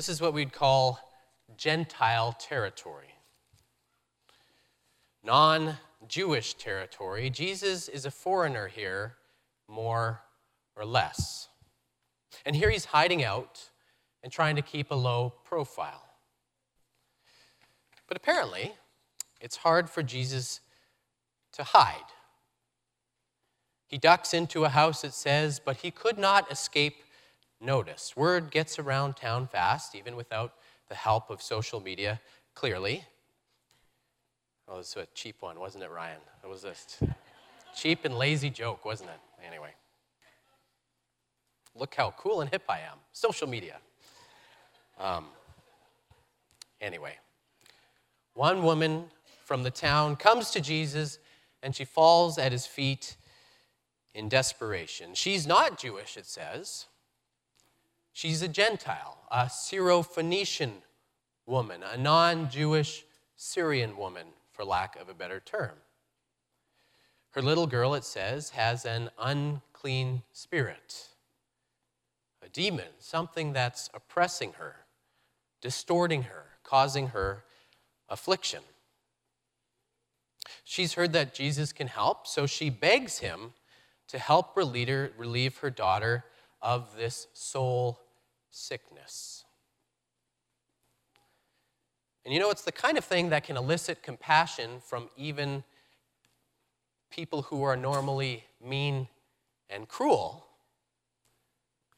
This is what we'd call Gentile territory. Non Jewish territory. Jesus is a foreigner here, more or less. And here he's hiding out and trying to keep a low profile. But apparently, it's hard for Jesus to hide. He ducks into a house, it says, but he could not escape notice. Word gets around town fast, even without the help of social media, clearly. Oh, this was a cheap one, wasn't it, Ryan? It was a cheap and lazy joke, wasn't it? Anyway. Look how cool and hip I am. Social media. Um, anyway, one woman from the town comes to Jesus and she falls at his feet in desperation. She's not Jewish, it says. She's a Gentile, a Syrophoenician woman, a non Jewish Syrian woman, for lack of a better term. Her little girl, it says, has an unclean spirit, a demon, something that's oppressing her, distorting her, causing her affliction. She's heard that Jesus can help, so she begs him to help relieve her daughter of this soul sickness. And you know, it's the kind of thing that can elicit compassion from even people who are normally mean and cruel,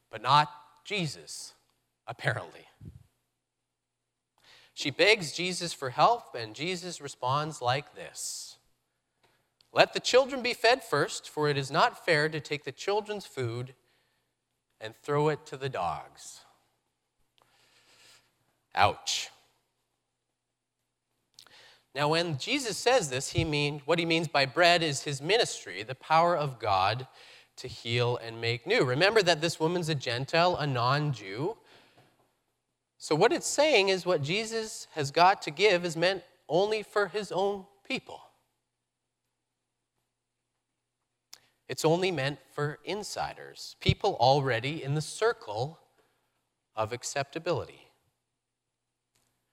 but not Jesus, apparently. She begs Jesus for help, and Jesus responds like this Let the children be fed first, for it is not fair to take the children's food and throw it to the dogs. Ouch. Now, when Jesus says this, he mean, what he means by bread is his ministry, the power of God to heal and make new. Remember that this woman's a Gentile, a non Jew. So, what it's saying is what Jesus has got to give is meant only for his own people. It's only meant for insiders, people already in the circle of acceptability.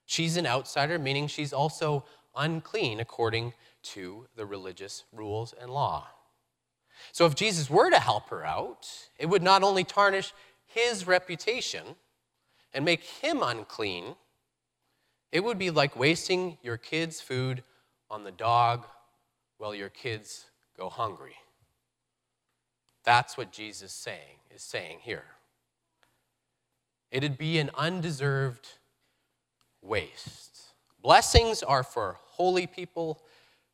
She's an outsider, meaning she's also unclean according to the religious rules and law. So, if Jesus were to help her out, it would not only tarnish his reputation, and make him unclean, it would be like wasting your kids' food on the dog while your kids go hungry. That's what Jesus saying is saying here. It'd be an undeserved waste. Blessings are for holy people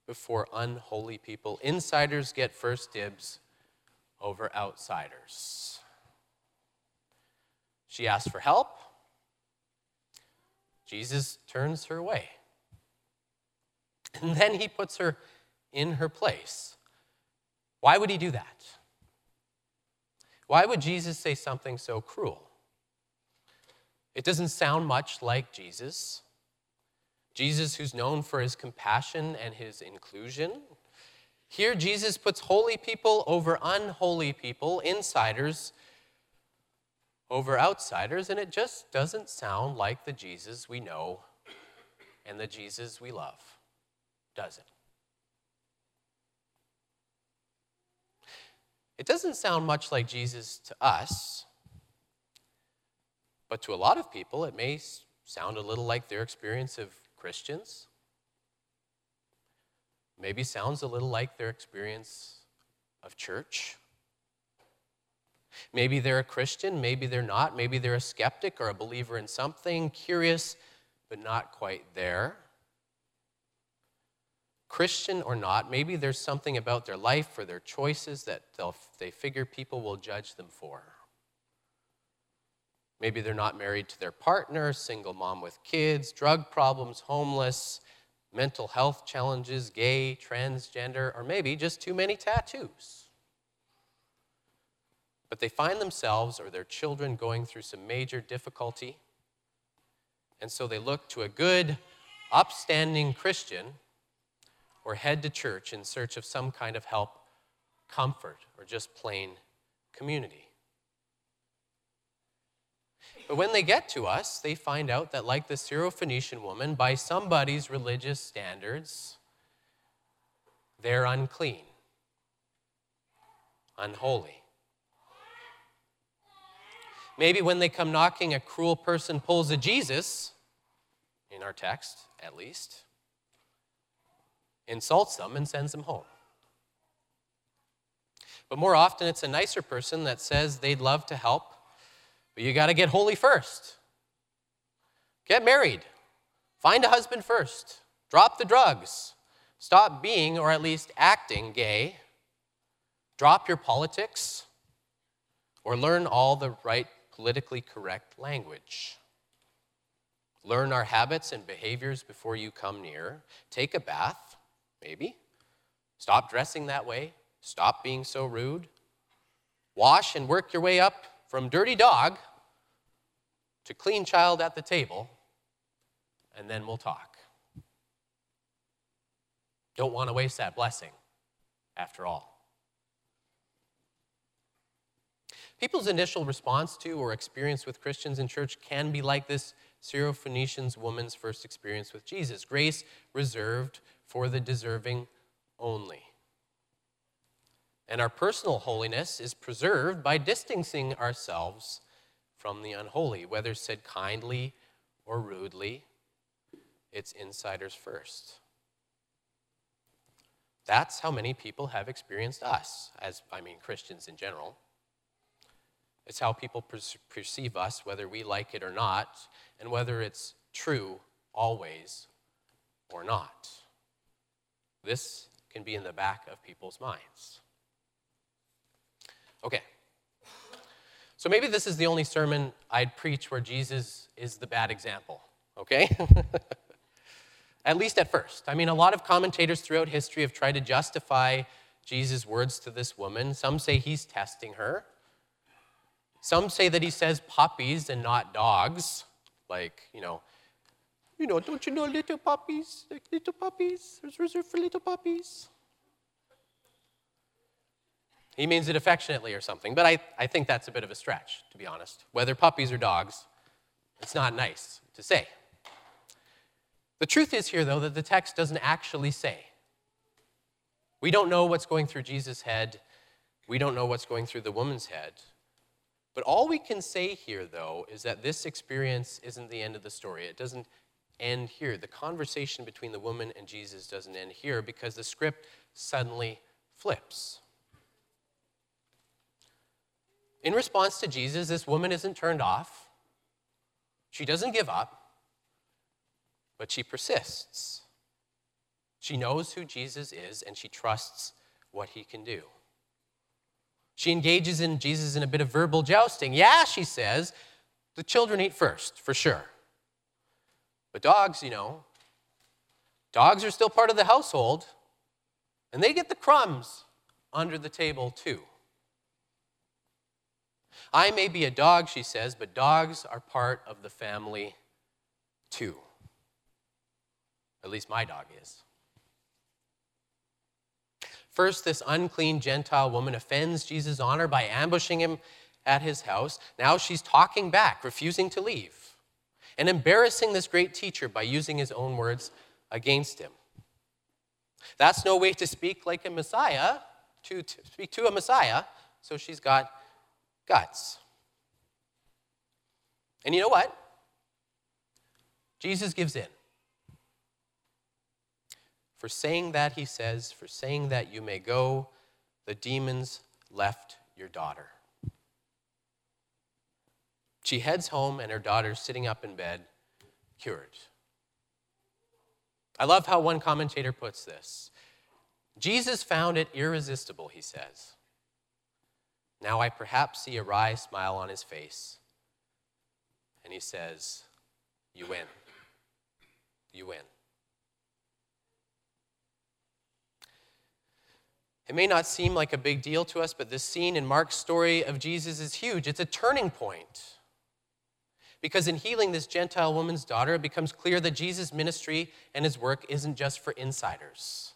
before unholy people. Insiders get first dibs over outsiders. She asks for help. Jesus turns her away. And then he puts her in her place. Why would he do that? Why would Jesus say something so cruel? It doesn't sound much like Jesus. Jesus, who's known for his compassion and his inclusion. Here, Jesus puts holy people over unholy people, insiders over outsiders, and it just doesn't sound like the Jesus we know and the Jesus we love, does it? It doesn't sound much like Jesus to us, but to a lot of people, it may sound a little like their experience of Christians. Maybe sounds a little like their experience of church. Maybe they're a Christian, maybe they're not, maybe they're a skeptic or a believer in something, curious, but not quite there. Christian or not, maybe there's something about their life or their choices that they figure people will judge them for. Maybe they're not married to their partner, single mom with kids, drug problems, homeless, mental health challenges, gay, transgender, or maybe just too many tattoos. But they find themselves or their children going through some major difficulty. And so they look to a good, upstanding Christian or head to church in search of some kind of help, comfort, or just plain community. But when they get to us, they find out that, like the Syrophoenician woman, by somebody's religious standards, they're unclean, unholy. Maybe when they come knocking, a cruel person pulls a Jesus, in our text at least, insults them, and sends them home. But more often, it's a nicer person that says they'd love to help, but you got to get holy first. Get married. Find a husband first. Drop the drugs. Stop being, or at least acting, gay. Drop your politics. Or learn all the right politically correct language. Learn our habits and behaviors before you come near. Take a bath, maybe. Stop dressing that way. Stop being so rude. Wash and work your way up from dirty dog to clean child at the table, and then we'll talk. Don't want to waste that blessing, after all. People's initial response to or experience with Christians in church can be like this Syrophoenician woman's first experience with Jesus grace reserved for the deserving only. And our personal holiness is preserved by distancing ourselves from the unholy, whether said kindly or rudely. It's insiders first. That's how many people have experienced us, as I mean Christians in general. It's how people perceive us, whether we like it or not, and whether it's true always or not. This can be in the back of people's minds. Okay. So maybe this is the only sermon I'd preach where Jesus is the bad example, okay? at least at first. I mean, a lot of commentators throughout history have tried to justify Jesus' words to this woman. Some say he's testing her. Some say that he says puppies and not dogs, like, you know, you know, don't you know little puppies, like little puppies, it's reserved for little puppies. He means it affectionately or something, but I, I think that's a bit of a stretch, to be honest. Whether puppies or dogs, it's not nice to say. The truth is here, though, that the text doesn't actually say. We don't know what's going through Jesus' head. We don't know what's going through the woman's head. But all we can say here, though, is that this experience isn't the end of the story. It doesn't end here. The conversation between the woman and Jesus doesn't end here because the script suddenly flips. In response to Jesus, this woman isn't turned off. She doesn't give up, but she persists. She knows who Jesus is and she trusts what he can do. She engages in Jesus in a bit of verbal jousting. Yeah, she says, the children eat first, for sure. But dogs, you know, dogs are still part of the household, and they get the crumbs under the table too. I may be a dog, she says, but dogs are part of the family too. At least my dog is. First, this unclean Gentile woman offends Jesus' honor by ambushing him at his house. Now she's talking back, refusing to leave, and embarrassing this great teacher by using his own words against him. That's no way to speak like a Messiah, to, to speak to a Messiah, so she's got guts. And you know what? Jesus gives in. For saying that, he says, for saying that you may go, the demons left your daughter. She heads home, and her daughter's sitting up in bed, cured. I love how one commentator puts this. Jesus found it irresistible, he says. Now I perhaps see a wry smile on his face. And he says, You win. You win. It may not seem like a big deal to us, but this scene in Mark's story of Jesus is huge. It's a turning point. Because in healing this Gentile woman's daughter, it becomes clear that Jesus' ministry and his work isn't just for insiders.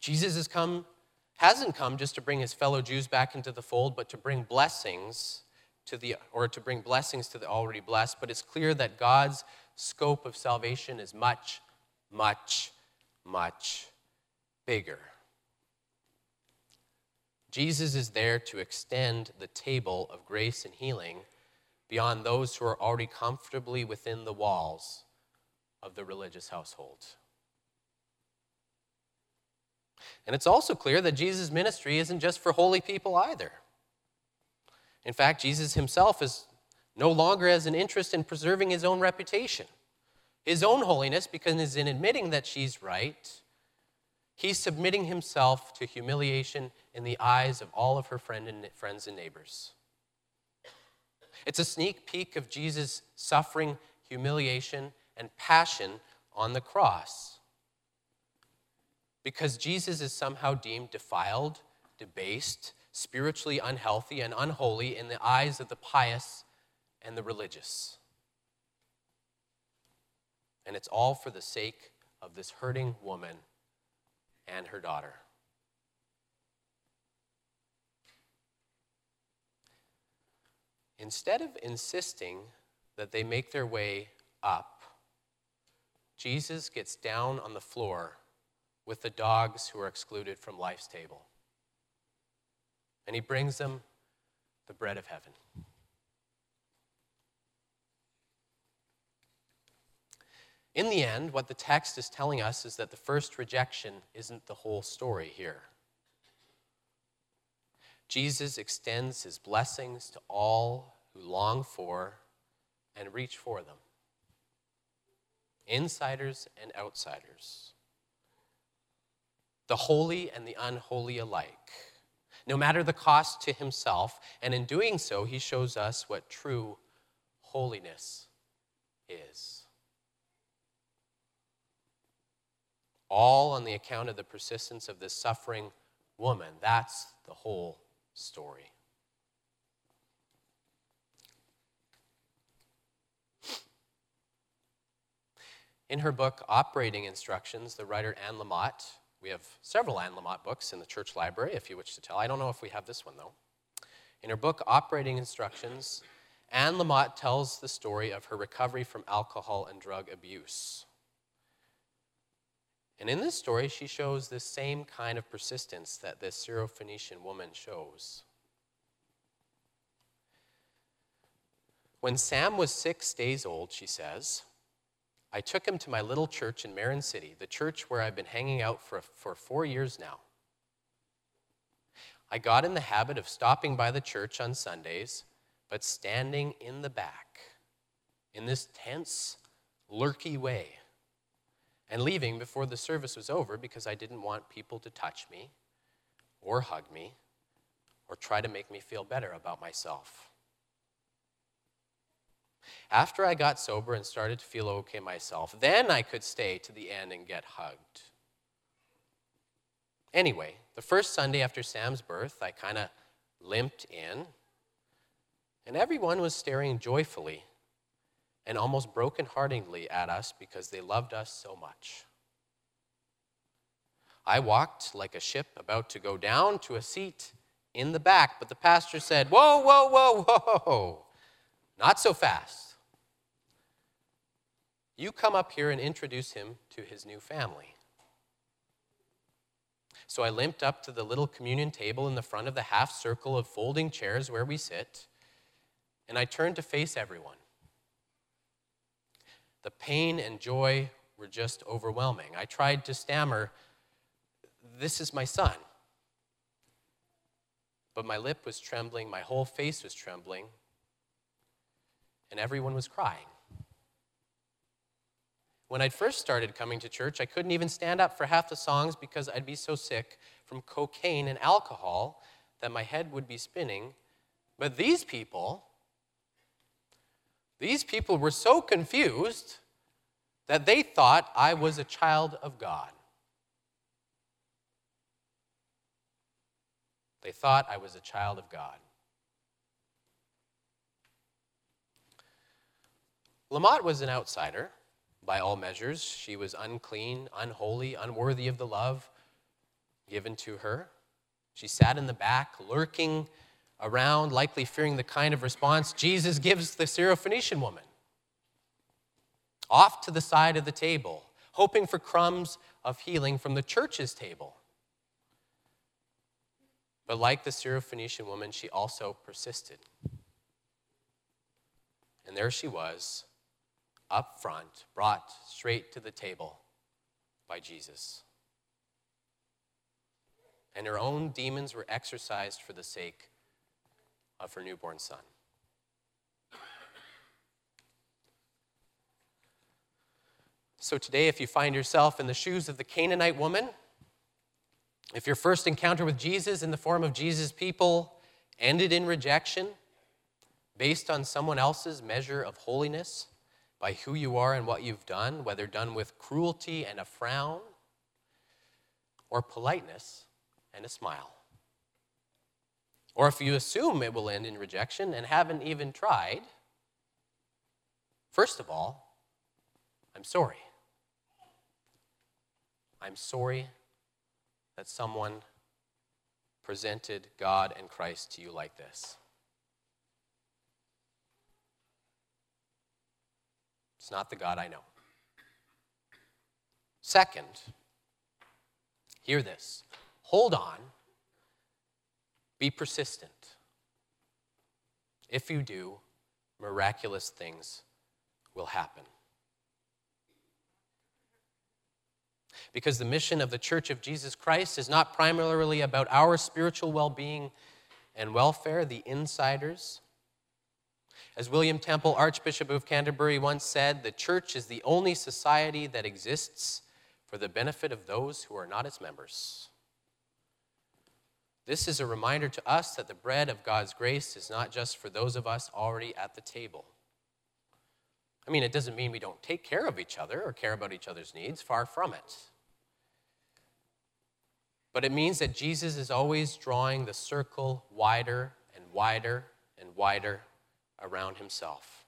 Jesus has come hasn't come just to bring his fellow Jews back into the fold, but to bring blessings to the or to bring blessings to the already blessed, but it's clear that God's scope of salvation is much, much, much bigger. Jesus is there to extend the table of grace and healing beyond those who are already comfortably within the walls of the religious household. And it's also clear that Jesus' ministry isn't just for holy people either. In fact, Jesus himself is no longer has an interest in preserving his own reputation, his own holiness, because in admitting that she's right, he's submitting himself to humiliation in the eyes of all of her friend and, friends and neighbors. It's a sneak peek of Jesus' suffering, humiliation, and passion on the cross. Because Jesus is somehow deemed defiled, debased, spiritually unhealthy, and unholy in the eyes of the pious and the religious. And it's all for the sake of this hurting woman and her daughter. Instead of insisting that they make their way up, Jesus gets down on the floor with the dogs who are excluded from life's table. And he brings them the bread of heaven. In the end, what the text is telling us is that the first rejection isn't the whole story here. Jesus extends his blessings to all who long for and reach for them insiders and outsiders, the holy and the unholy alike, no matter the cost to himself. And in doing so, he shows us what true holiness is. All on the account of the persistence of this suffering woman. That's the whole story. In her book, Operating Instructions, the writer Anne Lamott, we have several Anne Lamott books in the church library, if you wish to tell. I don't know if we have this one, though. In her book, Operating Instructions, Anne Lamott tells the story of her recovery from alcohol and drug abuse. And in this story, she shows the same kind of persistence that this Syrophoenician woman shows. When Sam was six days old, she says, I took him to my little church in Marin City, the church where I've been hanging out for, for four years now. I got in the habit of stopping by the church on Sundays, but standing in the back in this tense, lurky way, and leaving before the service was over because I didn't want people to touch me or hug me or try to make me feel better about myself. After I got sober and started to feel okay myself, then I could stay to the end and get hugged. Anyway, the first Sunday after Sam's birth, I kind of limped in, and everyone was staring joyfully and almost brokenheartedly at us because they loved us so much. I walked like a ship about to go down to a seat in the back, but the pastor said, Whoa, whoa, whoa, whoa. Not so fast. You come up here and introduce him to his new family. So I limped up to the little communion table in the front of the half circle of folding chairs where we sit, and I turned to face everyone. The pain and joy were just overwhelming. I tried to stammer, This is my son. But my lip was trembling, my whole face was trembling, and everyone was crying. When I'd first started coming to church, I couldn't even stand up for half the songs because I'd be so sick from cocaine and alcohol that my head would be spinning. But these people, these people were so confused that they thought I was a child of God. They thought I was a child of God. Lamott was an outsider by all measures. She was unclean, unholy, unworthy of the love given to her. She sat in the back, lurking around, likely fearing the kind of response Jesus gives the Syrophoenician woman. Off to the side of the table, hoping for crumbs of healing from the church's table. But like the Syrophoenician woman, she also persisted. And there she was, up front, brought straight to the table by Jesus. And her own demons were exorcised for the sake of her newborn son. So today, if you find yourself in the shoes of the Canaanite woman, if your first encounter with Jesus in the form of Jesus' people ended in rejection based on someone else's measure of holiness, by who you are and what you've done, whether done with cruelty and a frown or politeness and a smile. Or if you assume it will end in rejection and haven't even tried, first of all, I'm sorry. I'm sorry that someone presented God and Christ to you like this. It's not the God I know. Second, hear this hold on, be persistent. If you do, miraculous things will happen. because the mission of the Church of Jesus Christ is not primarily about our spiritual well being and welfare, the insiders. As William Temple, Archbishop of Canterbury, once said, the church is the only society that exists for the benefit of those who are not its members. This is a reminder to us that the bread of God's grace is not just for those of us already at the table. I mean, it doesn't mean we don't take care of each other or care about each other's needs, far from it. But it means that Jesus is always drawing the circle wider and wider and wider around himself.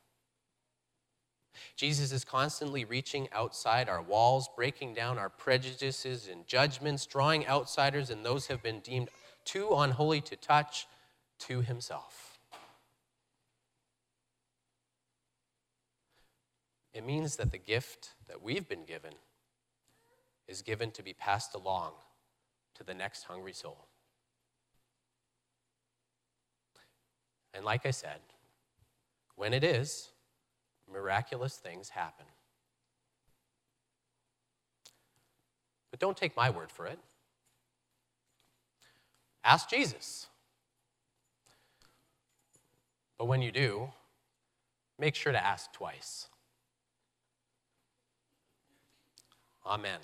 Jesus is constantly reaching outside our walls, breaking down our prejudices and judgments, drawing outsiders and those who have been deemed too unholy to touch to himself. It means that the gift that we've been given is given to be passed along to the next hungry soul. And like I said, when it is, miraculous things happen. But don't take my word for it. Ask Jesus. But when you do, make sure to ask twice. Amen.